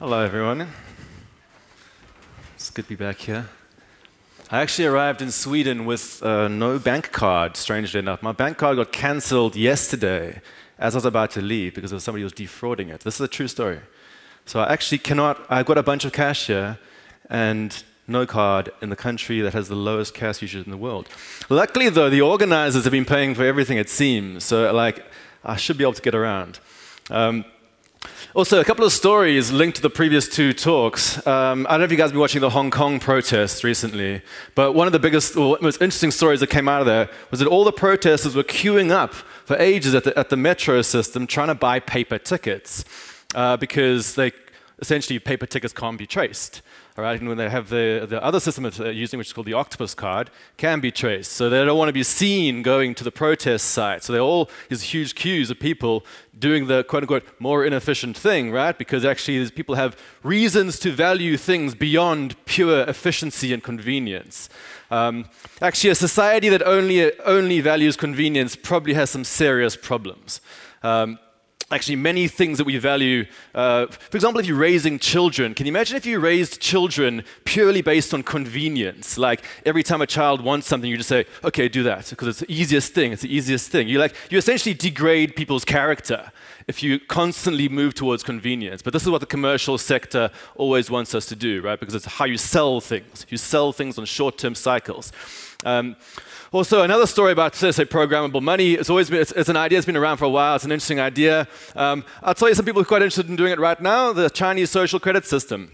Hello, everyone. It's good to be back here. I actually arrived in Sweden with uh, no bank card, strangely enough. My bank card got cancelled yesterday as I was about to leave because somebody who was defrauding it. This is a true story. So I actually cannot, I've got a bunch of cash here and no card in the country that has the lowest cash usage in the world. Luckily, though, the organizers have been paying for everything, it seems. So, like, I should be able to get around. Um, also, a couple of stories linked to the previous two talks. Um, I don't know if you guys have been watching the Hong Kong protests recently, but one of the biggest, or most interesting stories that came out of there was that all the protesters were queuing up for ages at the, at the metro system trying to buy paper tickets uh, because they essentially paper tickets can't be traced. All right, and when they have the, the other system that they're using, which is called the Octopus card, can be traced. So they don't want to be seen going to the protest site. So they're all these huge queues of people doing the quote unquote more inefficient thing, right? Because actually, these people have reasons to value things beyond pure efficiency and convenience. Um, actually, a society that only, only values convenience probably has some serious problems. Um, actually many things that we value. Uh, for example, if you're raising children, can you imagine if you raised children purely based on convenience? Like every time a child wants something, you just say, "Okay, do that," because it's the easiest thing. It's the easiest thing. You like you essentially degrade people's character if you constantly move towards convenience. But this is what the commercial sector always wants us to do, right? Because it's how you sell things. You sell things on short-term cycles. Um, also, another story about, say, programmable money. It's always been, it's, it's, an idea that's been around for a while. It's an interesting idea. Um, I'll tell you some people who are quite interested in doing it right now. The Chinese social credit system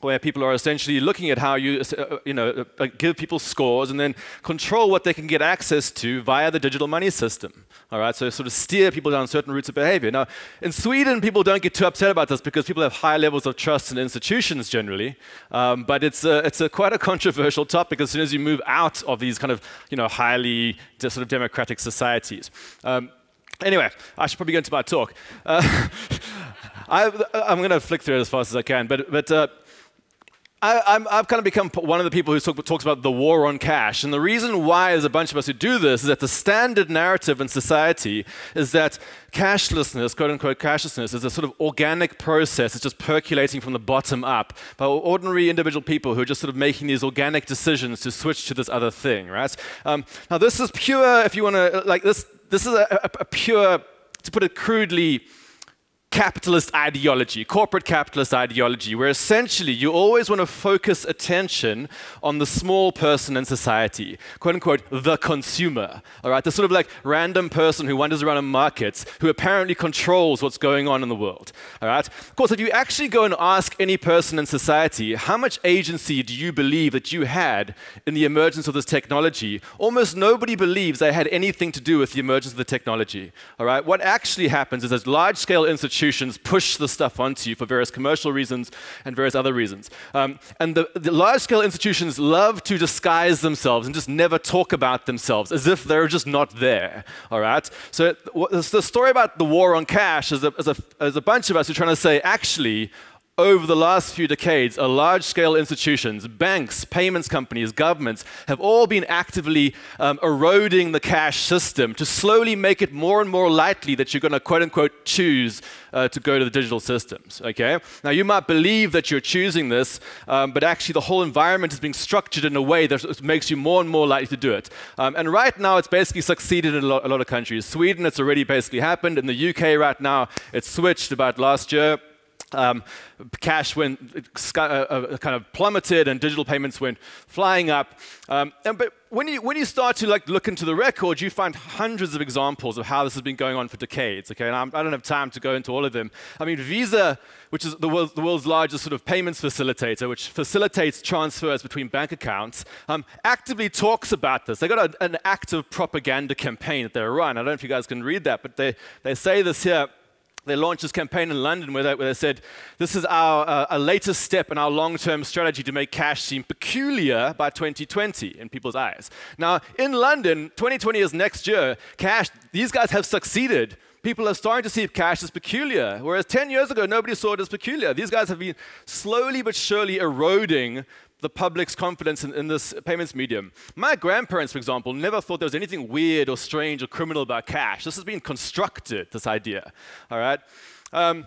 where people are essentially looking at how you, uh, you know, uh, give people scores and then control what they can get access to via the digital money system. All right, so sort of steer people down certain routes of behavior. Now, in Sweden, people don't get too upset about this because people have high levels of trust in institutions generally. Um, but it's a, it's a quite a controversial topic as soon as you move out of these kind of, you know, highly sort of democratic societies. Um, Anyway, I should probably go into my talk. Uh, I, am going to flick through it as fast as I can, but, but uh, I, have kind of become one of the people who talk, talks about the war on cash. And the reason why there's a bunch of us who do this is that the standard narrative in society is that cashlessness, quote unquote cashlessness, is a sort of organic process. It's just percolating from the bottom up by ordinary individual people who are just sort of making these organic decisions to switch to this other thing, right? Um, now, this is pure, if you want to, like, this, this is a, a, a pure, to put it crudely, capitalist ideology, corporate capitalist ideology, where essentially you always want to focus attention on the small person in society, quote unquote, the consumer. All right, the sort of like random person who wanders around in markets who apparently controls what's going on in the world. All right, of course, if you actually go and ask any person in society, how much agency do you believe that you had in the emergence of this technology? Almost nobody believes they had anything to do with the emergence of the technology. All right, what actually happens is as large scale institutions institutions push the stuff onto you for various commercial reasons and various other reasons. Um, and the, the large scale institutions love to disguise themselves and just never talk about themselves as if they're just not there. All right? So the story about the war on cash is a, is a, is a bunch of us who are trying to say, actually, over the last few decades, large scale institutions, banks, payments companies, governments have all been actively um, eroding the cash system to slowly make it more and more likely that you're going to quote unquote choose uh, to go to the digital systems. Okay? Now, you might believe that you're choosing this, um, but actually, the whole environment is being structured in a way that makes you more and more likely to do it. Um, and right now, it's basically succeeded in a lot, a lot of countries. Sweden, it's already basically happened. In the UK, right now, it's switched about last year. Um, cash went uh, uh, kind of plummeted and digital payments went flying up. Um, and, but when you, when you start to like look into the record, you find hundreds of examples of how this has been going on for decades. Okay, and I'm, I do not have time to go into all of them. I mean, Visa, which is the world's, the world's largest sort of payments facilitator, which facilitates transfers between bank accounts, um, actively talks about this. They've got a, an active propaganda campaign that they run. I don't know if you guys can read that, but they, they say this here they launched this campaign in London where they, where they said, This is our, uh, our latest step in our long term strategy to make cash seem peculiar by 2020 in people's eyes. Now, in London, 2020 is next year, cash, these guys have succeeded. People are starting to see cash as peculiar, whereas 10 years ago, nobody saw it as peculiar. These guys have been slowly but surely eroding the public's confidence in, in, this payments medium. My grandparents, for example, never thought there was anything weird or strange or criminal about cash. This has been constructed, this idea. All right? Um,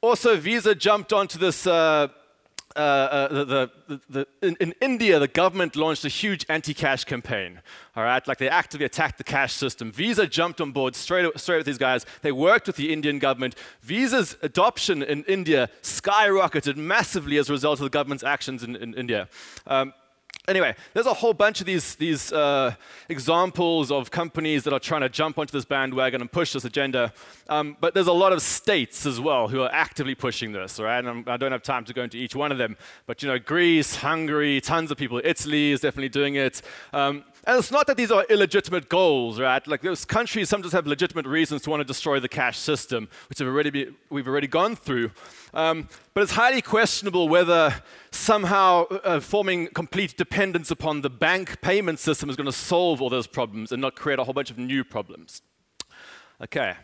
also, Visa jumped onto this. Uh, uh, uh, the, the, the, in, in, India, the government launched a huge anti-cash campaign. All right, like they actively attacked the cash system. Visa jumped on board straight, straight with these guys. They worked with the Indian government. Visa's adoption in India skyrocketed massively as a result of the government's actions in, in India. Um, Anyway, there's a whole bunch of these, these uh, examples of companies that are trying to jump onto this bandwagon and push this agenda. Um, but there's a lot of states as well who are actively pushing this, right? And I do not have time to go into each one of them. But, you know, Greece, Hungary, tons of people. Italy is definitely doing it. Um, and it's not that these are illegitimate goals, right? Like those countries sometimes have legitimate reasons to want to destroy the cash system, which have already be, we've already gone through. Um, but it's highly questionable whether somehow uh, forming complete dependence upon the bank payment system is going to solve all those problems and not create a whole bunch of new problems. Okay.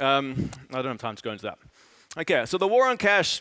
Um, I don't have time to go into that. Okay, so the war on cash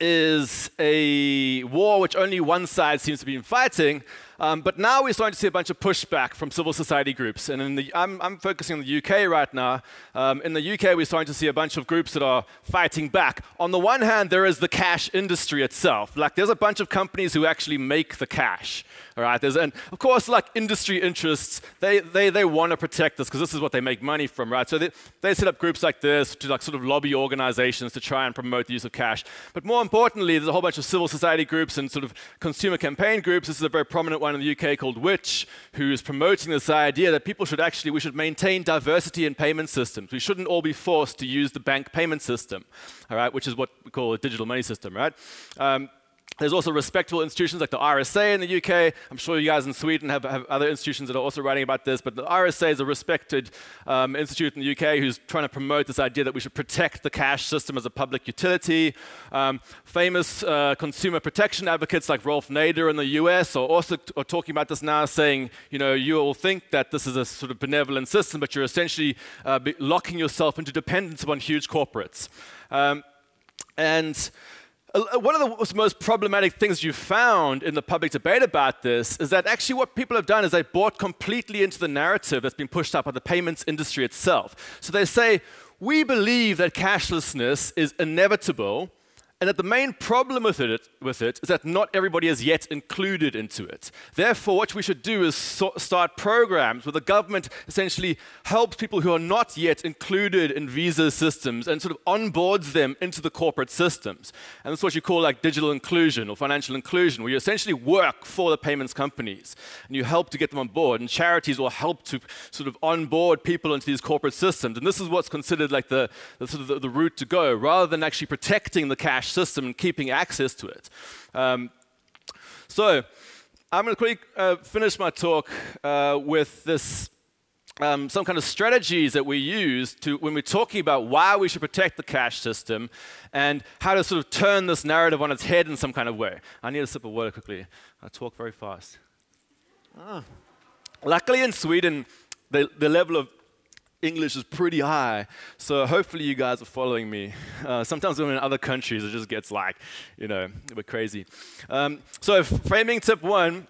is a war which only one side seems to be fighting, um, but now we're starting to see a bunch of pushback from civil society groups. And the, I'm, I'm, focusing on the UK right now. Um, in the UK, we're starting to see a bunch of groups that are fighting back. On the one hand, there is the cash industry itself. Like, there's a bunch of companies who actually make the cash. All right, there's, and of course, like industry interests, they, they, they want to protect this because this is what they make money from, right? So they, they set up groups like this to like sort of lobby organizations to try and promote the use of cash. But more importantly, there's a whole bunch of civil society groups and sort of consumer campaign groups. This is a very prominent one in the UK called Which, who is promoting this idea that people should actually, we should maintain diversity in payment systems. We shouldn't all be forced to use the bank payment system, all right, which is what we call a digital money system, right? Um, there's also respectable institutions like the RSA in the UK. I'm sure you guys in Sweden have, have other institutions that are also writing about this, but the RSA is a respected um, institute in the UK who's trying to promote this idea that we should protect the cash system as a public utility. Um, famous uh, consumer protection advocates like Ralph Nader in the US are also t- are talking about this now, saying, you know, you all think that this is a sort of benevolent system, but you're essentially uh, locking yourself into dependence upon huge corporates. Um, and Uh, uh, one of the most problematic things you found in the public debate about this is that actually what people have done is they bought completely into the narrative that's been pushed up by the payments industry itself. So they say, we believe that cashlessness is inevitable and that the main problem with it, with it is that not everybody is yet included into it. Therefore, what we should do is so start programs where the government essentially helps people who are not yet included in visa systems and sort of onboards them into the corporate systems. And that's what you call like digital inclusion or financial inclusion, where you essentially work for the payments companies and you help to get them on board. And charities will help to sort of onboard people into these corporate systems. And this is what's considered like the, the sort of the, the route to go, rather than actually protecting the cash system and keeping access to it. Um, so I'm going to quickly uh, finish my talk uh, with this. Um, some kind of strategies that we use to when we're talking about why we should protect the cash system and how to sort of turn this narrative on its head in some kind of way. I need a sip of water quickly. I talk very fast. Ah. Luckily, in Sweden, the, the level of English is pretty high. So hopefully you guys are following me. Uh, sometimes when in other countries, it just gets like, you know, a bit crazy. Um, so framing tip one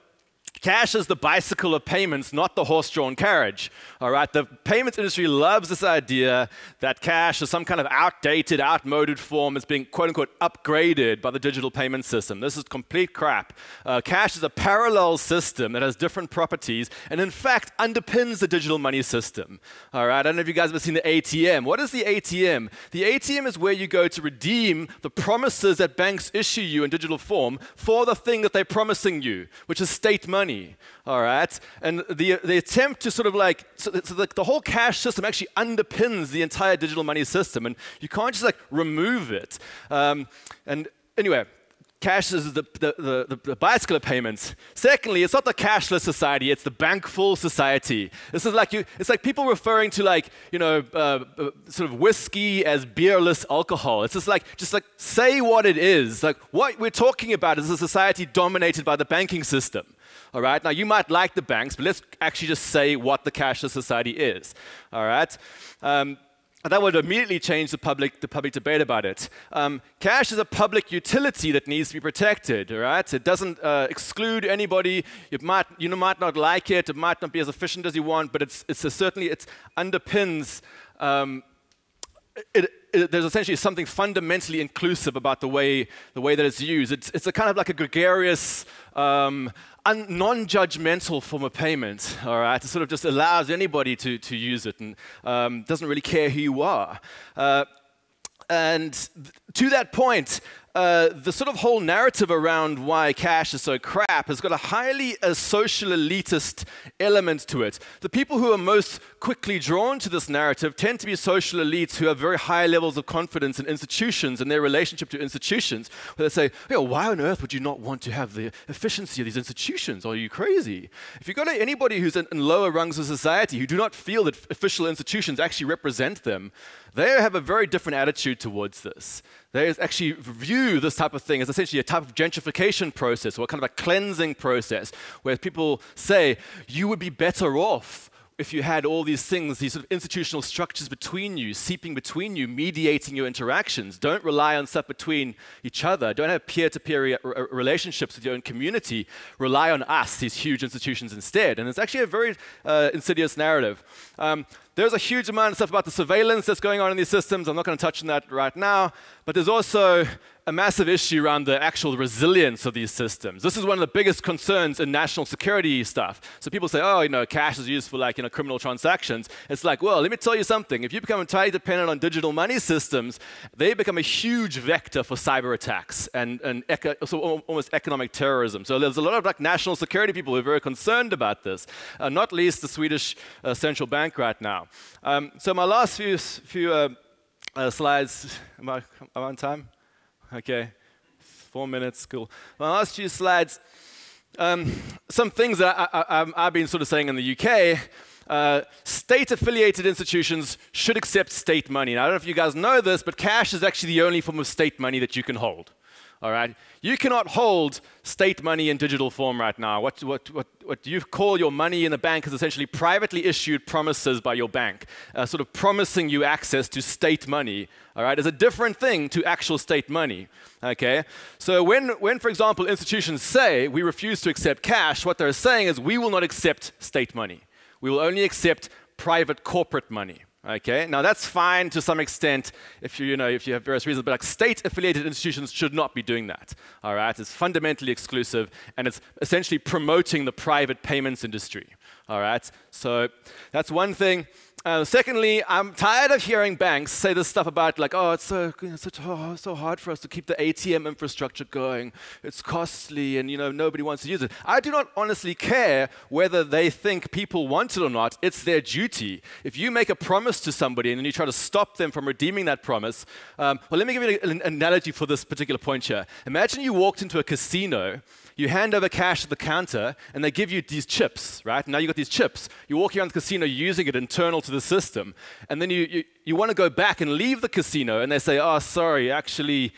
Cash is the bicycle of payments, not the horse drawn carriage. All right, the payments industry loves this idea that cash is some kind of outdated, outmoded form that's being quote unquote upgraded by the digital payment system. This is complete crap. Uh, cash is a parallel system that has different properties and, in fact, underpins the digital money system. All right, I don't know if you guys have ever seen the ATM. What is the ATM? The ATM is where you go to redeem the promises that banks issue you in digital form for the thing that they're promising you, which is state money money, all right? And the, the attempt to sort of like, so, so the, the whole cash system actually underpins the entire digital money system, and you can't just like remove it. Um, and anyway, cash is the, the, the, the, bicycle payments. Secondly, it's not the cashless society, it's the bankful society. This is like you, it's like people referring to like, you know, uh, uh, sort of whiskey as beerless alcohol. It's just like, just like say what it is. Like what we're talking about is a society dominated by the banking system. All right. Now you might like the banks, but let's actually just say what the cashless society is. All right. Um, that would immediately change the public, the public debate about it. Um, cash is a public utility that needs to be protected, all right? It doesn't uh, exclude anybody. You might, you might not like it. It might not be as efficient as you want, but it's, it's certainly it underpins um, it, it, there's essentially something fundamentally inclusive about the way, the way that it's used. It's, it's a kind of like a gregarious, um, un- non-judgmental form of payment, all right? It sort of just allows anybody to, to use it and um, doesn't really care who you are. Uh, and to that point, uh, the sort of whole narrative around why cash is so crap has got a highly uh, social elitist element to it. The people who are most quickly drawn to this narrative tend to be social elites who have very high levels of confidence in institutions and their relationship to institutions, where they say, oh, why on earth would you not want to have the efficiency of these institutions? Are you crazy? If you go to anybody who's in, in lower rungs of society who do not feel that official institutions actually represent them, they have a very different attitude towards this. They actually view this type of thing as essentially a type of gentrification process or kind of a cleansing process where people say, you would be better off if you had all these things, these sort of institutional structures between you, seeping between you, mediating your interactions. Don't rely on stuff between each other. Don't have peer to peer relationships with your own community. Rely on us, these huge institutions, instead. And it's actually a very uh, insidious narrative. Um, there's a huge amount of stuff about the surveillance that's going on in these systems. I'm not going to touch on that right now. But there's also a massive issue around the actual resilience of these systems. This is one of the biggest concerns in national security stuff. So people say, oh, you know, cash is used for like, you know, criminal transactions. It's like, well, let me tell you something. If you become entirely dependent on digital money systems, they become a huge vector for cyber attacks and, and eco- so almost economic terrorism. So there's a lot of like national security people who are very concerned about this, uh, not least the Swedish uh, central bank right now. Um, so my last few, few uh, uh, slides, am I, am I on time? Okay, four minutes, cool. My last few slides, um, some things that I, have been sort of saying in the UK. Uh, state affiliated institutions should accept state money. Now, I don't know if you guys know this, but cash is actually the only form of state money that you can hold. All right? You cannot hold state money in digital form right now. What, what, what, what you call your money in the bank is essentially privately issued promises by your bank, uh, sort of promising you access to state money. All right? It's a different thing to actual state money. Okay? So when, when, for example, institutions say we refuse to accept cash, what they're saying is we will not accept state money. We will only accept private corporate money. Okay, now that's fine to some extent if you, you know, if you have various reasons, but like state-affiliated institutions should not be doing that. All right, it's fundamentally exclusive and it's essentially promoting the private payments industry. All right, so that's one thing. Uh, secondly, I'm tired of hearing banks say this stuff about like, oh, it's so, know, such, oh, so hard for us to keep the ATM infrastructure going. It's costly, and you know nobody wants to use it. I do not honestly care whether they think people want it or not. It's their duty. If you make a promise to somebody and then you try to stop them from redeeming that promise, um, well, let me give you an analogy for this particular point here. Imagine you walked into a casino you hand over cash at the counter and they give you these chips, right? Now you've got these chips. You're walking around the casino using it internal to the system. And then you, you, you want to go back and leave the casino and they say, oh, sorry, actually,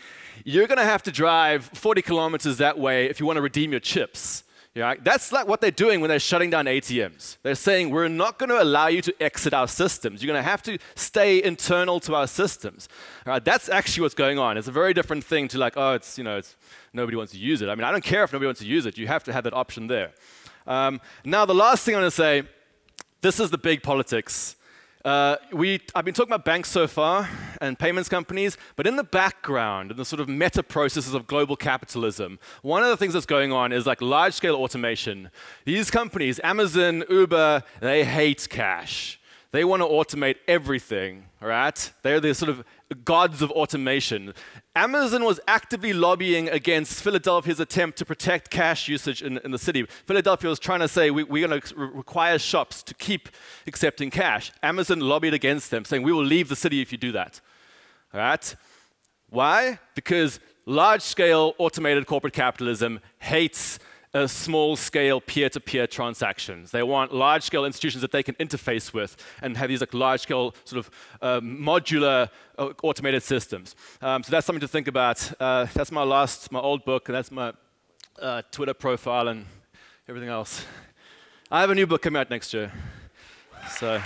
you're going to have to drive 40 kilometers that way if you want to redeem your chips. Yeah, that's like what they're doing when they're shutting down ATMs. They're saying, we're not going to allow you to exit our systems. You're going to have to stay internal to our systems. All right, that's actually what's going on. It's a very different thing to like, oh, it's, you know, it's, nobody wants to use it. I mean, I don't care if nobody wants to use it. You have to have that option there. Um, now, the last thing I'm going to say, this is the big politics uh, we, I've been talking about banks so far and payments companies, but in the background, in the sort of meta processes of global capitalism, one of the things that's going on is like large scale automation. These companies, Amazon, Uber, they hate cash. They want to automate everything, right? They're the sort of gods of automation. Amazon was actively lobbying against Philadelphia's attempt to protect cash usage in, in the city. Philadelphia was trying to say, we, are going to re- require shops to keep accepting cash. Amazon lobbied against them, saying, we will leave the city if you do that. Right? Why? Because large scale automated corporate capitalism hates uh, small scale peer to peer transactions. They want large scale institutions that they can interface with and have these like large scale sort of uh, modular uh, automated systems. Um, so that's something to think about. Uh, that's my last, my old book, and that's my uh, Twitter profile and everything else. I have a new book coming out next year. So.